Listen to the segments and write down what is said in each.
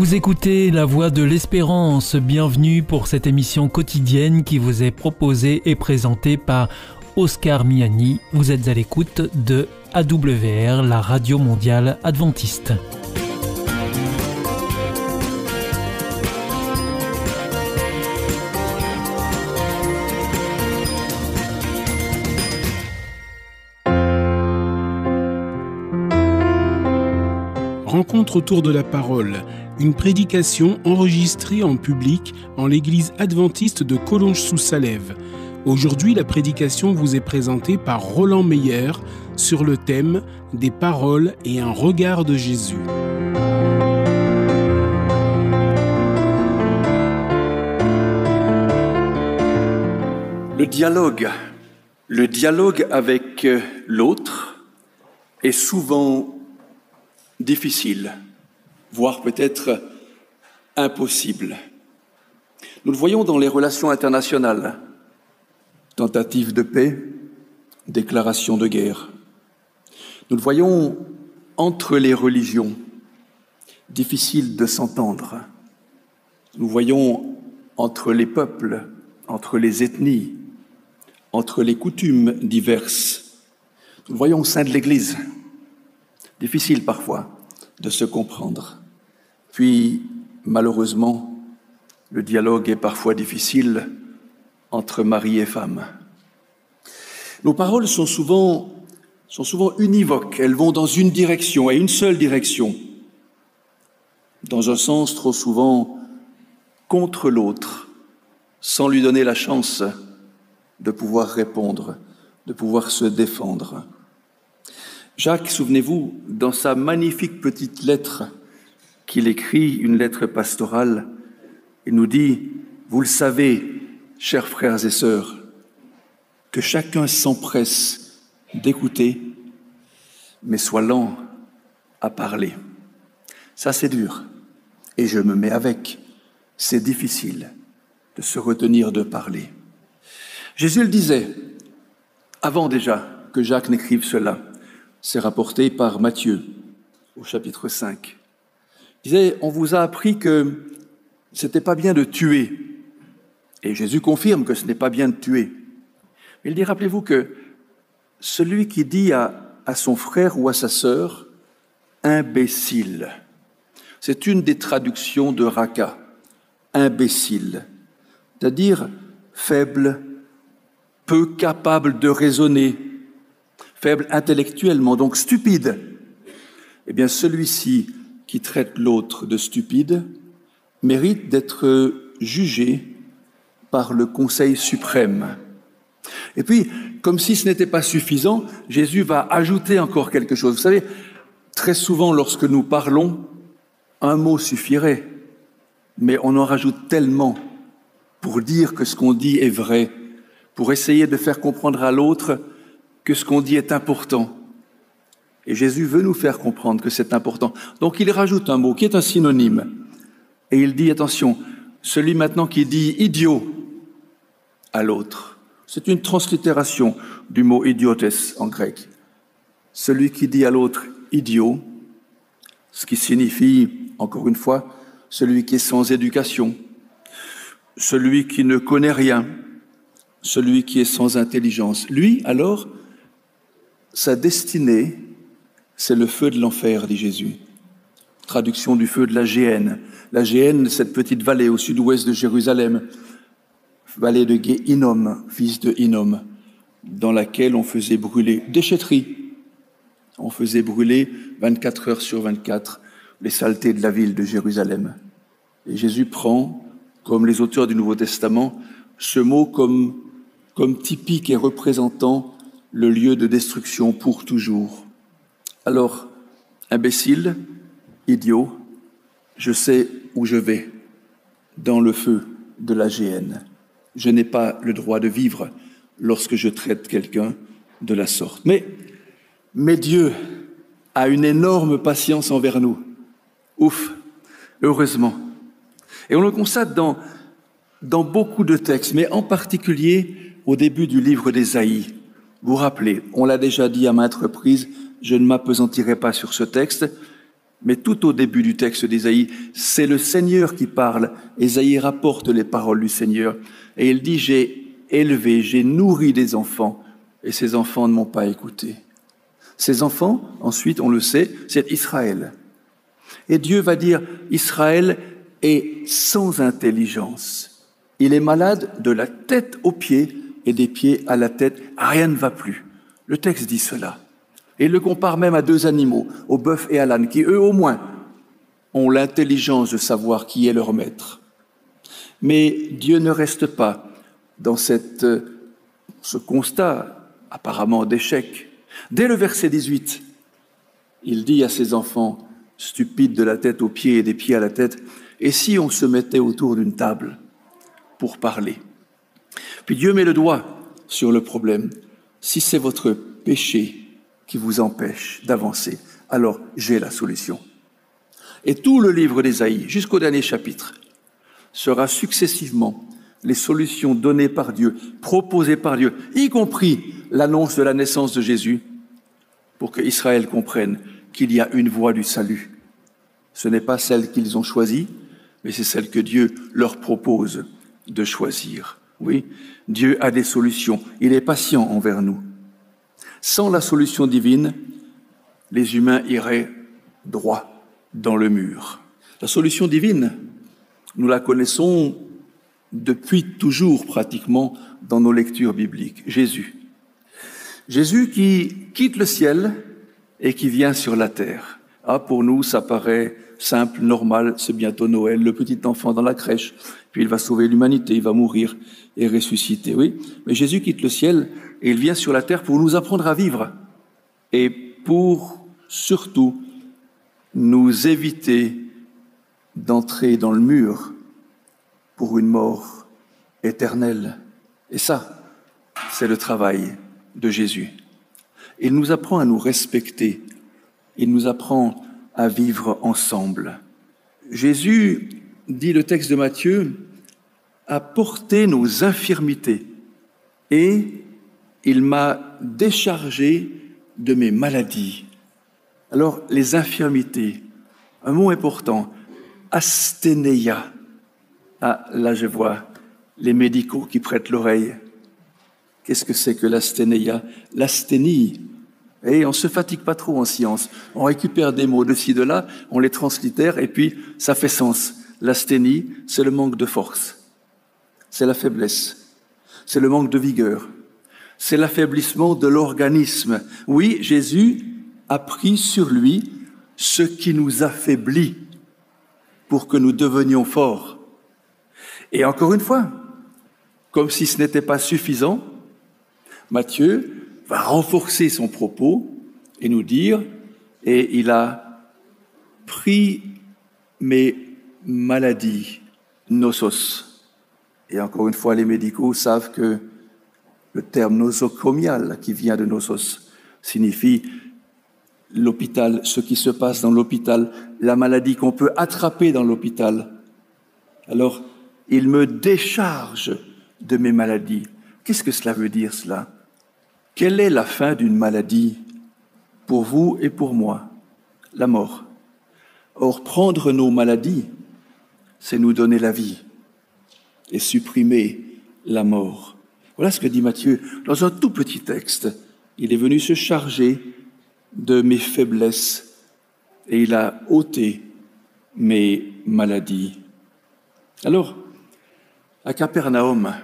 Vous écoutez La Voix de l'Espérance. Bienvenue pour cette émission quotidienne qui vous est proposée et présentée par Oscar Miani. Vous êtes à l'écoute de AWR, la radio mondiale adventiste. Rencontre autour de la parole, une prédication enregistrée en public en l'église adventiste de Collonges-sous-Salève. Aujourd'hui, la prédication vous est présentée par Roland Meyer sur le thème des paroles et un regard de Jésus. Le dialogue, le dialogue avec l'autre est souvent difficile, voire peut-être impossible. Nous le voyons dans les relations internationales. Tentative de paix, déclaration de guerre. Nous le voyons entre les religions, difficile de s'entendre. Nous voyons entre les peuples, entre les ethnies, entre les coutumes diverses. Nous le voyons au sein de l'Église difficile parfois de se comprendre. Puis, malheureusement, le dialogue est parfois difficile entre mari et femme. Nos paroles sont souvent, univoques, elles vont dans une direction et une seule direction, dans un sens trop souvent contre l'autre, sans lui donner la chance de pouvoir répondre, de pouvoir se défendre. Jacques, souvenez-vous, dans sa magnifique petite lettre qu'il écrit, une lettre pastorale, il nous dit, vous le savez, chers frères et sœurs, que chacun s'empresse d'écouter, mais soit lent à parler. Ça, c'est dur. Et je me mets avec. C'est difficile de se retenir de parler. Jésus le disait, avant déjà que Jacques n'écrive cela. C'est rapporté par Matthieu au chapitre 5. Il disait, on vous a appris que c'était pas bien de tuer. Et Jésus confirme que ce n'est pas bien de tuer. Il dit, rappelez-vous que celui qui dit à, à son frère ou à sa sœur, imbécile, c'est une des traductions de Raka, imbécile, c'est-à-dire faible, peu capable de raisonner, faible intellectuellement, donc stupide, eh bien celui-ci qui traite l'autre de stupide mérite d'être jugé par le Conseil suprême. Et puis, comme si ce n'était pas suffisant, Jésus va ajouter encore quelque chose. Vous savez, très souvent lorsque nous parlons, un mot suffirait, mais on en rajoute tellement pour dire que ce qu'on dit est vrai, pour essayer de faire comprendre à l'autre que ce qu'on dit est important. Et Jésus veut nous faire comprendre que c'est important. Donc il rajoute un mot qui est un synonyme. Et il dit, attention, celui maintenant qui dit idiot à l'autre. C'est une translittération du mot idiotes en grec. Celui qui dit à l'autre idiot, ce qui signifie, encore une fois, celui qui est sans éducation, celui qui ne connaît rien, celui qui est sans intelligence. Lui, alors, sa destinée, c'est le feu de l'enfer, dit Jésus. Traduction du feu de la Géhenne. La Géhenne, cette petite vallée au sud-ouest de Jérusalem, vallée de Hinnom, fils de Hinnom, dans laquelle on faisait brûler déchetterie. On faisait brûler 24 heures sur 24 les saletés de la ville de Jérusalem. Et Jésus prend, comme les auteurs du Nouveau Testament, ce mot comme, comme typique et représentant le lieu de destruction pour toujours. Alors, imbécile, idiot, je sais où je vais, dans le feu de la géhenne. Je n'ai pas le droit de vivre lorsque je traite quelqu'un de la sorte. Mais, mais Dieu a une énorme patience envers nous. Ouf, heureusement. Et on le constate dans, dans beaucoup de textes, mais en particulier au début du livre d'Ésaïe. Vous rappelez, on l'a déjà dit à maintes reprises, je ne m'apesantirai pas sur ce texte, Mais tout au début du texte d'Ésaïe, c'est le Seigneur qui parle. Ésaïe rapporte les paroles du Seigneur. Et il dit, j'ai élevé, j'ai nourri des enfants, et ces enfants ne m'ont pas écouté. Ces enfants, ensuite, on le sait, c'est Israël. Et Dieu va dire, Israël est sans intelligence. Il est malade de la tête aux pieds et des pieds à la tête. Rien ne va plus. Le texte dit cela. Et il le compare même à deux animaux, au bœuf et à l'âne, qui eux au moins ont l'intelligence de savoir qui est leur maître. Mais Dieu ne reste pas dans cette, ce constat apparemment d'échec. Dès le verset 18, il dit à ses enfants, stupides de la tête aux pieds et des pieds à la tête, et si on se mettait autour d'une table pour parler? Puis Dieu met le doigt sur le problème. Si c'est votre péché qui vous empêche d'avancer, alors j'ai la solution. Et tout le livre d'Ésaïe, jusqu'au dernier chapitre, sera successivement les solutions données par Dieu, proposées par Dieu, y compris l'annonce de la naissance de Jésus, pour que Israël comprenne qu'il y a une voie du salut. Ce n'est pas celle qu'ils ont choisie, mais c'est celle que Dieu leur propose de choisir. Oui, Dieu a des solutions. Il est patient envers nous. Sans la solution divine, les humains iraient droit dans le mur. La solution divine, nous la connaissons depuis toujours pratiquement dans nos lectures bibliques. Jésus. Jésus qui quitte le ciel et qui vient sur la terre. Ah, pour nous, ça paraît simple, normal, c'est bientôt Noël, le petit enfant dans la crèche, puis il va sauver l'humanité, il va mourir et ressusciter, oui. Mais Jésus quitte le ciel et il vient sur la terre pour nous apprendre à vivre et pour surtout nous éviter d'entrer dans le mur pour une mort éternelle. Et ça, c'est le travail de Jésus. Il nous apprend à nous respecter, il nous apprend à vivre ensemble. Jésus, dit le texte de Matthieu, a porté nos infirmités et il m'a déchargé de mes maladies. Alors, les infirmités, un mot important, asténéia. Ah, là je vois les médicaux qui prêtent l'oreille. Qu'est-ce que c'est que l'asténéia? L'asthénie, et on se fatigue pas trop en science. On récupère des mots de ci, de là, on les translittère et puis ça fait sens. L'asthénie, c'est le manque de force. C'est la faiblesse. C'est le manque de vigueur. C'est l'affaiblissement de l'organisme. Oui, Jésus a pris sur lui ce qui nous affaiblit pour que nous devenions forts. Et encore une fois, comme si ce n'était pas suffisant, Matthieu va renforcer son propos et nous dire, et il a pris mes maladies, nosos. Et encore une fois, les médicaux savent que le terme nosocomial, qui vient de nosos, signifie l'hôpital, ce qui se passe dans l'hôpital, la maladie qu'on peut attraper dans l'hôpital. Alors, il me décharge de mes maladies. Qu'est-ce que cela veut dire, cela? Quelle est la fin d'une maladie pour vous et pour moi? La mort. Or, prendre nos maladies, c'est nous donner la vie et supprimer la mort. Voilà ce que dit Matthieu dans un tout petit texte. Il est venu se charger de mes faiblesses et il a ôté mes maladies. Alors, à Capernaum,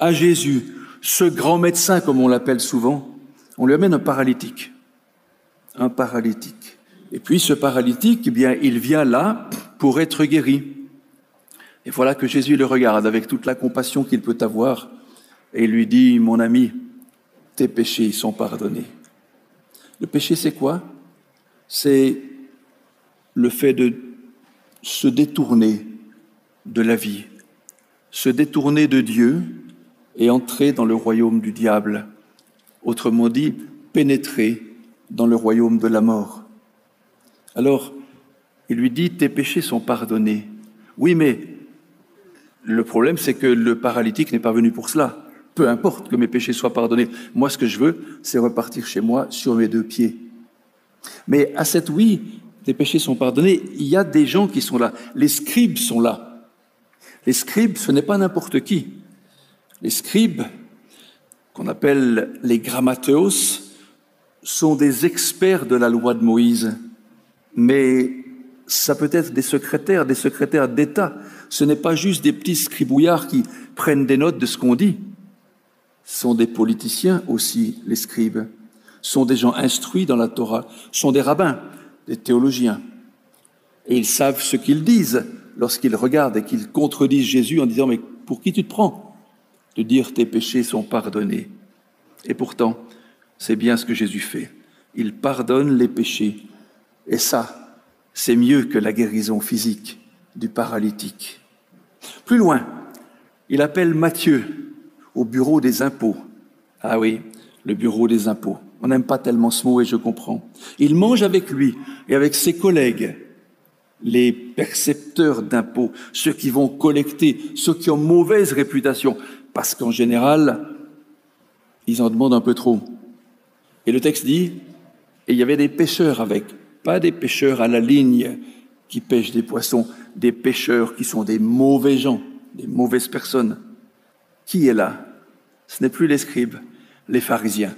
à Jésus, ce grand médecin, comme on l'appelle souvent, on lui amène un paralytique. Un paralytique. Et puis ce paralytique, eh bien, il vient là pour être guéri. Et voilà que Jésus le regarde avec toute la compassion qu'il peut avoir et lui dit, mon ami, tes péchés sont pardonnés. Le péché, c'est quoi? C'est le fait de se détourner de la vie, se détourner de Dieu et entrer dans le royaume du diable, autrement dit, pénétrer dans le royaume de la mort. Alors, il lui dit, tes péchés sont pardonnés. Oui, mais le problème, c'est que le paralytique n'est pas venu pour cela. Peu importe que mes péchés soient pardonnés. Moi, ce que je veux, c'est repartir chez moi sur mes deux pieds. Mais à cette oui, tes péchés sont pardonnés. Il y a des gens qui sont là. Les scribes sont là. Les scribes, ce n'est pas n'importe qui. Les scribes, qu'on appelle les grammateos, sont des experts de la loi de Moïse. Mais ça peut être des secrétaires, des secrétaires d'État. Ce n'est pas juste des petits scribouillards qui prennent des notes de ce qu'on dit. Ce sont des politiciens aussi, les scribes. Ce sont des gens instruits dans la Torah. Ce sont des rabbins des théologiens. Et ils savent ce qu'ils disent lorsqu'ils regardent et qu'ils contredisent Jésus en disant, mais pour qui tu te prends? De dire tes péchés sont pardonnés Et pourtant, c'est bien ce que Jésus fait. Il pardonne les péchés. Et ça, c'est mieux que la guérison physique du paralytique. Plus loin, il appelle Matthieu au bureau des impôts. Ah oui, le bureau des impôts. On n'aime pas tellement ce mot et je comprends. Il mange avec lui et avec ses collègues, les percepteurs d'impôts, ceux qui vont collecter, ceux qui ont mauvaise réputation, parce qu'en général, ils en demandent un peu trop. Et le texte dit, et il y avait des pêcheurs avec, pas des pêcheurs à la ligne qui pêchent des poissons, des pêcheurs qui sont des mauvais gens, des mauvaises personnes. Qui est là? Ce n'est plus les scribes, les pharisiens.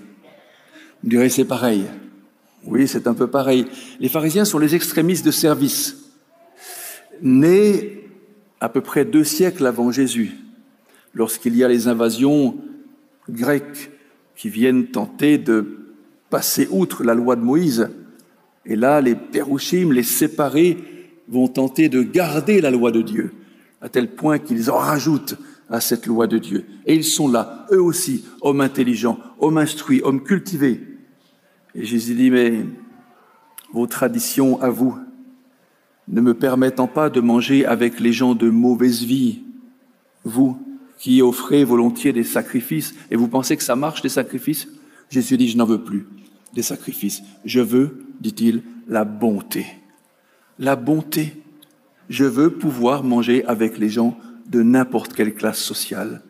Vous direz, c'est pareil. Oui, c'est un peu pareil. Les pharisiens sont les extrémistes de service, nés à peu près deux siècles avant Jésus, lorsqu'il y a les invasions grecques qui viennent tenter de passer outre la loi de Moïse. Et là, les pérouchim, les séparés, vont tenter de garder la loi de Dieu, à tel point qu'ils en rajoutent à cette loi de Dieu. Et ils sont là, eux aussi, hommes intelligents, hommes instruits, hommes cultivés. Et Jésus dit, mais vos traditions à vous, ne me permettant pas de manger avec les gens de mauvaise vie, vous qui offrez volontiers des sacrifices, et vous pensez que ça marche des sacrifices? Jésus dit, je n'en veux plus des sacrifices. Je veux, dit-il, la bonté. La bonté. Je veux pouvoir manger avec les gens de n'importe quelle classe sociale,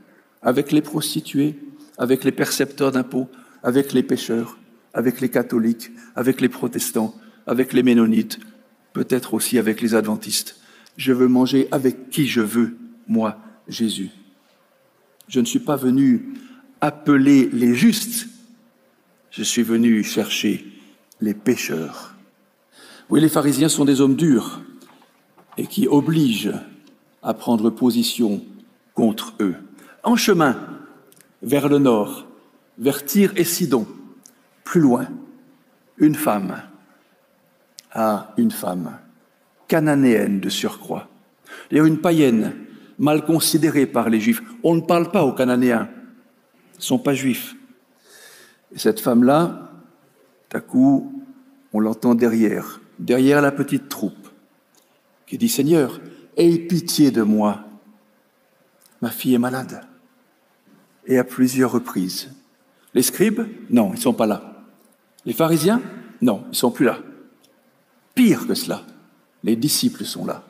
avec les prostituées, avec les percepteurs d'impôts, avec les pêcheurs, avec les catholiques, avec les protestants, avec les ménonites, peut-être aussi avec les adventistes. Je veux manger avec qui je veux, moi, Jésus. Je ne suis pas venu appeler les justes, je suis venu chercher les pécheurs. Oui, les pharisiens sont des hommes durs et qui obligent à prendre position contre eux. En chemin vers le nord, vers Tyr et Sidon, plus loin, une femme, à une femme, cananéenne de surcroît, a une païenne, mal considérée par les Juifs. On ne parle pas aux Cananéens, ils ne sont pas juifs. Et cette femme-là, à coup, on l'entend derrière, derrière la petite troupe, qui dit Seigneur, aie pitié de moi, ma fille est malade. Et à plusieurs reprises. Les scribes, non, ils ne sont pas là. Les pharisiens Non, ils sont plus là. Pire que cela, les disciples sont là.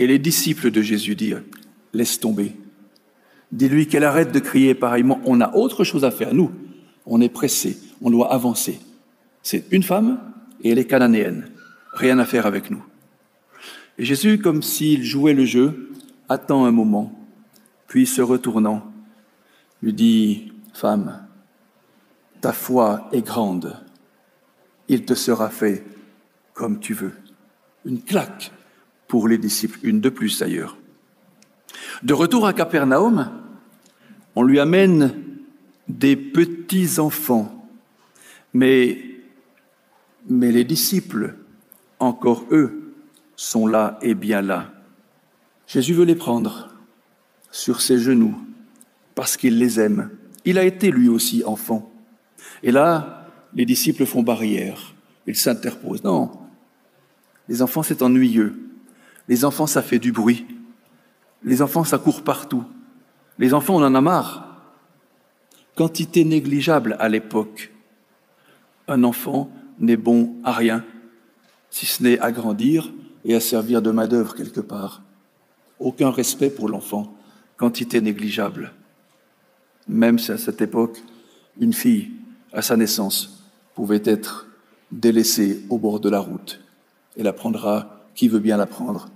Et les disciples de Jésus disent, laisse tomber. Dis-lui qu'elle arrête de crier pareillement. On a autre chose à faire. Nous, on est pressé, on doit avancer. C'est une femme et elle est cananéenne. Rien à faire avec nous. Et Jésus, comme s'il jouait le jeu, attend un moment, puis se retournant, lui dit, Femme, ta foi est grande, il te sera fait comme tu veux. Une claque pour les disciples, une de plus d'ailleurs. De retour à Capernaum, on lui amène des petits-enfants, mais, mais les disciples, encore eux, sont là et bien là. Jésus veut les prendre sur ses genoux parce qu'il les aime. Il a été lui aussi enfant. Et là, les disciples font barrière. Ils s'interposent. Non, les enfants, c'est ennuyeux. Les enfants, ça fait du bruit. Les enfants, ça court partout. Les enfants, on en a marre. Quantité négligeable à l'époque. Un enfant n'est bon à rien, si ce n'est à grandir et à servir de main-d'œuvre quelque part. Aucun respect pour l'enfant. Quantité négligeable. Même si à cette époque, une fille à sa naissance, pouvait être délaissé au bord de la route. et la prendra qui veut bien la prendre,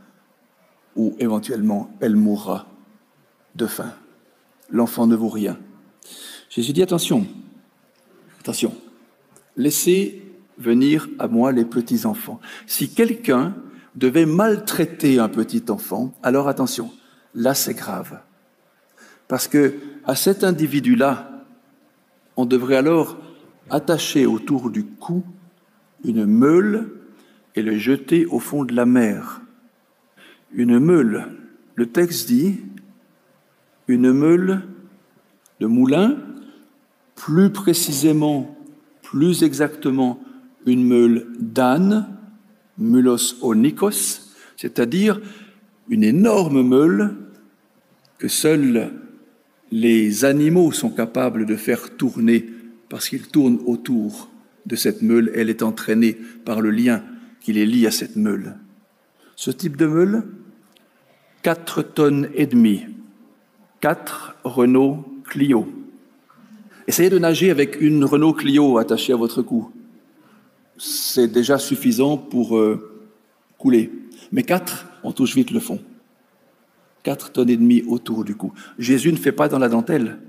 ou éventuellement elle mourra de faim. L'enfant ne vaut rien. Jésus dit attention, attention, laissez venir à moi les petits enfants. Si quelqu'un devait maltraiter un petit enfant, alors attention, là c'est grave. Parce que à cet individu-là, on devrait alors attacher autour du cou une meule et le jeter au fond de la mer. Une meule, le texte dit, une meule de moulin, plus précisément, plus exactement, une meule d'âne, mulos onikos, c'est-à-dire une énorme meule que seuls les animaux sont capables de faire tourner parce qu'ils tournent autour de cette meule. Elle est entraînée par le lien qui les lie à cette meule. Ce type de meule, 4 tonnes et demie, 4 Renault Clio. Essayez de nager avec une Renault Clio attachée à votre cou. C'est déjà suffisant pour euh, couler. Mais 4, on touche vite le fond. 4 tonnes et demie autour du cou. Jésus ne fait pas dans la dentelle.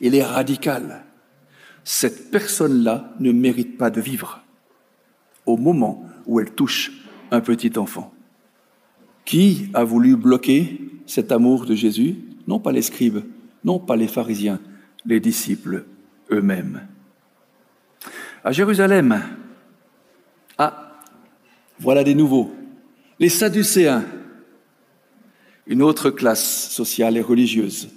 Il est radical. Cette personne-là ne mérite pas de vivre au moment où elle touche un petit enfant. Qui a voulu bloquer cet amour de Jésus? Non pas les scribes, non pas les pharisiens, les disciples eux-mêmes. À Jérusalem, ah, voilà des nouveaux, les Sadducéens, une autre classe sociale et religieuse,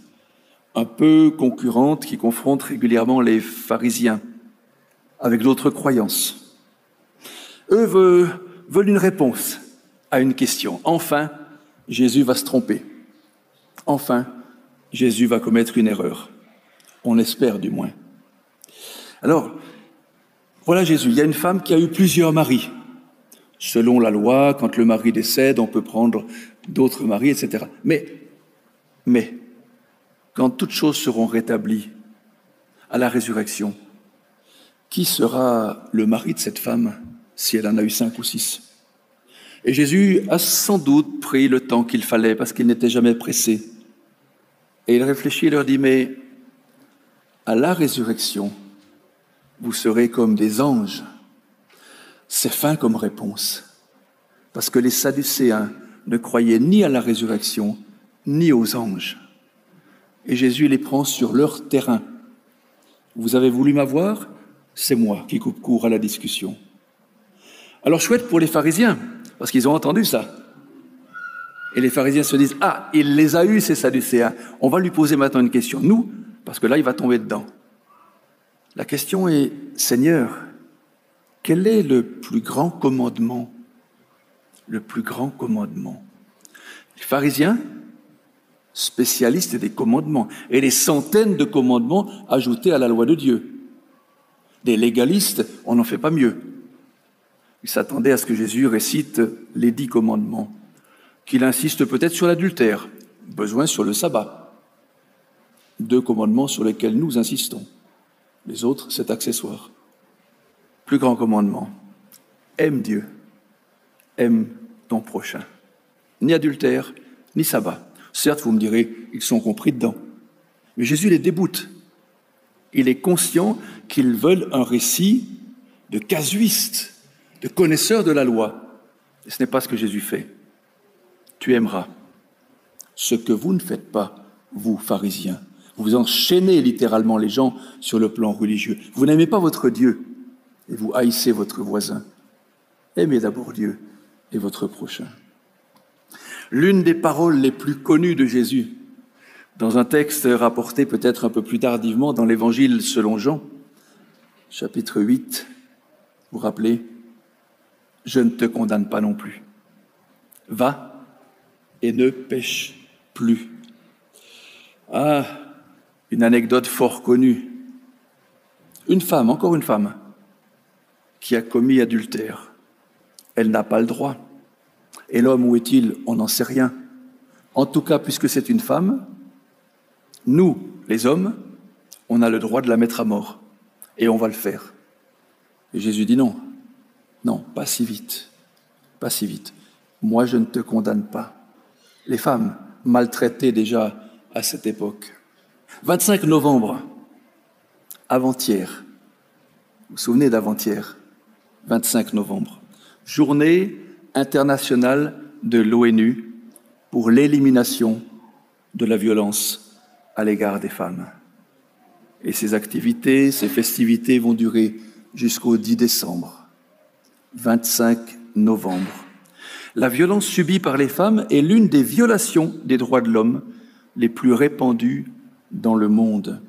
un peu concurrente qui confronte régulièrement les pharisiens avec d'autres croyances. Eux veulent une réponse à une question. Enfin, Jésus va se tromper. Enfin, Jésus va commettre une erreur. On espère du moins. Alors, voilà Jésus. Il y a une femme qui a eu plusieurs maris. Selon la loi, quand le mari décède, on peut prendre d'autres maris, etc. Mais, mais, quand toutes choses seront rétablies à la résurrection, qui sera le mari de cette femme si elle en a eu cinq ou six? Et Jésus a sans doute pris le temps qu'il fallait parce qu'il n'était jamais pressé. Et il réfléchit et leur dit, mais à la résurrection, vous serez comme des anges. C'est fin comme réponse, parce que les Sadducéens ne croyaient ni à la résurrection, ni aux anges. Et Jésus les prend sur leur terrain. Vous avez voulu m'avoir? C'est moi qui coupe court à la discussion. Alors chouette pour les pharisiens, parce qu'ils ont entendu ça. Et les pharisiens se disent, ah, il les a eus, ces Sadducéens. On va lui poser maintenant une question, nous, parce que là, il va tomber dedans. La question est, Seigneur, quel est le plus grand commandement? Le plus grand commandement. Les pharisiens, spécialistes des commandements, et les centaines de commandements ajoutés à la loi de Dieu. Des légalistes, on n'en fait pas mieux. Ils s'attendaient à ce que Jésus récite les dix commandements, qu'il insiste peut-être sur l'adultère, besoin sur le sabbat. Deux commandements sur lesquels nous insistons. Les autres, c'est accessoire. Plus grand commandement, aime Dieu, aime ton prochain. Ni adultère, ni sabbat. Certes, vous me direz, ils sont compris dedans. Mais Jésus les déboute. Il est conscient qu'ils veulent un récit de casuistes, de connaisseurs de la loi. Ce n'est pas ce que Jésus fait. Tu aimeras ce que vous ne faites pas, vous, pharisiens. Vous enchaînez littéralement les gens sur le plan religieux. Vous n'aimez pas votre Dieu et vous haïssez votre voisin. Aimez d'abord Dieu et votre prochain. L'une des paroles les plus connues de Jésus, dans un texte rapporté peut-être un peu plus tardivement dans l'Évangile selon Jean, chapitre 8, vous vous rappelez, je ne te condamne pas non plus. Va et ne pêche plus. Ah, une anecdote fort connue. Une femme, encore une femme, qui a commis adultère. Elle n'a pas le droit. Et l'homme, où est-il? On n'en sait rien. En tout cas, puisque c'est une femme, nous, les hommes, on a le droit de la mettre à mort. Et on va le faire. Et Jésus dit non. Non, pas si vite. pas si vite. Moi, je ne te condamne pas. Les femmes maltraitées déjà à cette époque. 25 novembre, avant-hier. Vous vous souvenez d'avant-hier? 25 novembre. Journée internationale de l'ONU pour l'élimination de la violence à l'égard des femmes. Et ces activités, ces festivités vont durer jusqu'au 10 décembre, 25 novembre. La violence subie par les femmes est l'une des violations des droits de l'homme les plus répandues dans le monde.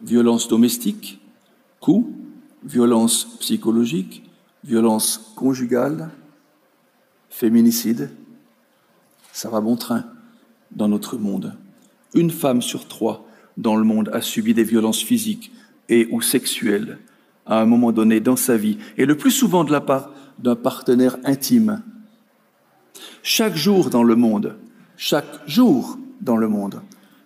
Violence domestique, coups, violence psychologique, violence conjugale, féminicide. Ça va bon train dans notre monde. Une femme sur trois dans le monde a subi des violences physiques et ou sexuelles à un moment donné dans sa vie, et le plus souvent de la part d'un partenaire intime. Chaque jour dans le monde, chaque jour dans le monde,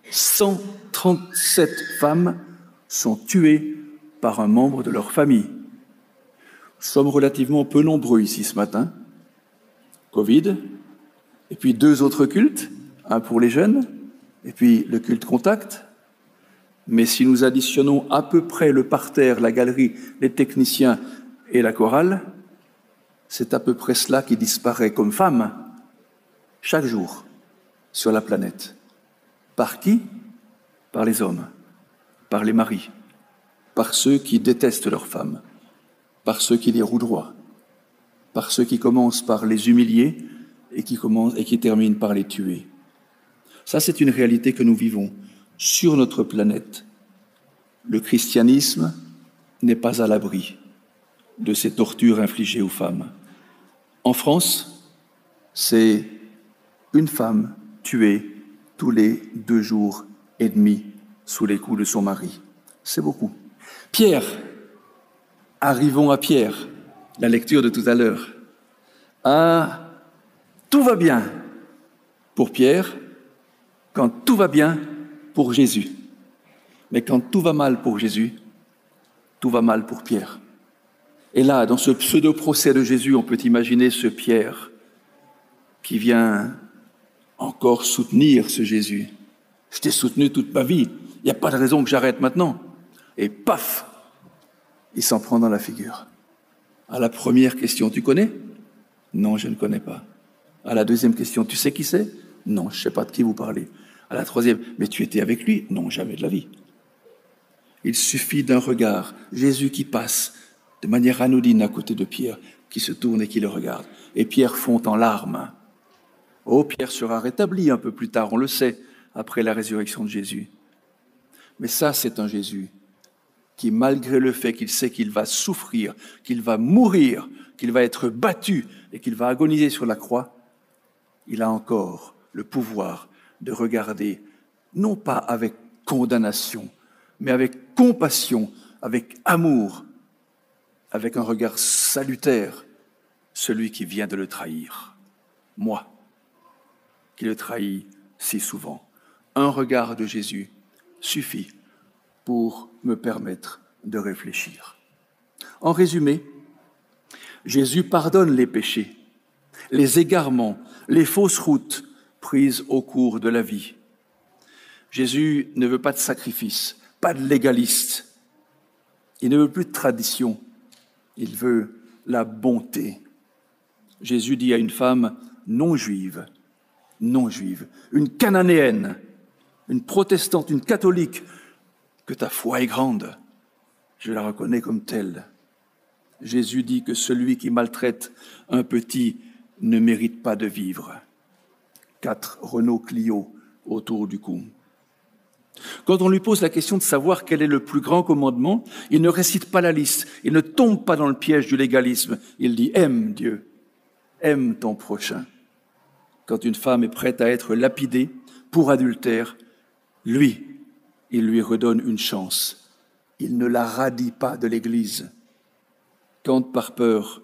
137 femmes sont tuées par un membre de leur famille. Nous sommes relativement peu nombreux ici ce matin. Covid, et puis deux autres cultes, un pour les jeunes, et puis le culte contact. Mais si nous additionnons à peu près le parterre, la galerie, les techniciens et la chorale, c'est à peu près cela qui disparaît comme femme chaque jour sur la planète. Par qui? Par les hommes, par les maris, par ceux qui détestent leurs femmes, par ceux qui les roudoient, par ceux qui commencent par les humilier et qui, commencent, et qui terminent par les tuer. Ça, c'est une réalité que nous vivons sur notre planète. Le christianisme n'est pas à l'abri de ces tortures infligées aux femmes. En France, c'est une femme tuée tous les deux jours et demi sous les coups de son mari. C'est beaucoup. Pierre, arrivons à Pierre, la lecture de tout à l'heure. Ah, tout va bien pour Pierre quand tout va bien pour Jésus. Mais quand tout va mal pour Jésus, tout va mal pour Pierre. Et là, dans ce pseudo-procès de Jésus, on peut imaginer ce Pierre qui vient encore soutenir ce Jésus. Je t'ai soutenu toute ma vie, il n'y a pas de raison que j'arrête maintenant. Et paf, il s'en prend dans la figure. À la première question, tu connais? Non, je ne connais pas. À la deuxième question, tu sais qui c'est? Non, je ne sais pas de qui vous parlez. À la troisième, mais tu étais avec lui? Non, jamais de la vie. Il suffit d'un regard, Jésus qui passe de manière anodine à côté de Pierre, qui se tourne et qui le regarde. Et Pierre fond en larmes. Oh, Pierre sera rétabli un peu plus tard, on le sait, après la résurrection de Jésus. Mais ça, c'est un Jésus qui, malgré le fait qu'il sait qu'il va souffrir, qu'il va mourir, qu'il va être battu et qu'il va agoniser sur la croix, il a encore le pouvoir de regarder, non pas avec condamnation, mais avec compassion, avec amour, avec un regard salutaire, celui qui vient de le trahir, moi, qui le trahis si souvent. Un regard de Jésus suffit pour me permettre de réfléchir. En résumé, Jésus pardonne les péchés, les égarements, les fausses routes prises au cours de la vie. Jésus ne veut pas de sacrifice, pas de légaliste. Il ne veut plus de tradition, il veut la bonté. Jésus dit à une femme non juive, non juive, une cananéenne, une protestante, une catholique, que ta foi est grande. Je la reconnais comme telle. Jésus dit que celui qui maltraite un petit ne mérite pas de vivre. Quatre Renault Clio autour du cou. Quand on lui pose la question de savoir quel est le plus grand commandement, il ne récite pas la liste, il ne tombe pas dans le piège du légalisme. Il dit aime Dieu, aime ton prochain. Quand une femme est prête à être lapidée pour adultère, lui, il lui redonne une chance. Il ne la radie pas de l'Église. Quand par peur,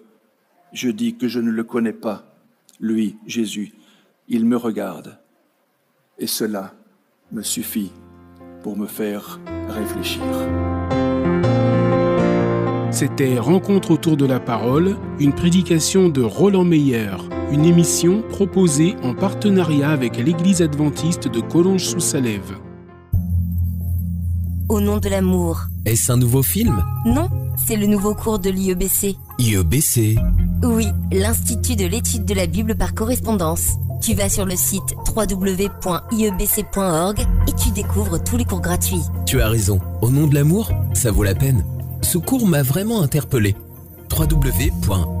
je dis que je ne le connais pas, lui, Jésus, il me regarde. Et cela me suffit pour me faire réfléchir. C'était Rencontre autour de la parole, une prédication de Roland Meyer, une émission proposée en partenariat avec l'Église adventiste de Collonges-sous-Salève. Au nom de l'amour. Est-ce un nouveau film? Non, c'est le nouveau cours de l'IEBC. IEBC Oui, l'Institut de l'étude de la Bible par correspondance. Tu vas sur le site www.iebc.org et tu découvres tous les cours gratuits. Tu as raison, au nom de l'amour, ça vaut la peine. Ce cours m'a vraiment interpellé. www.iebc.org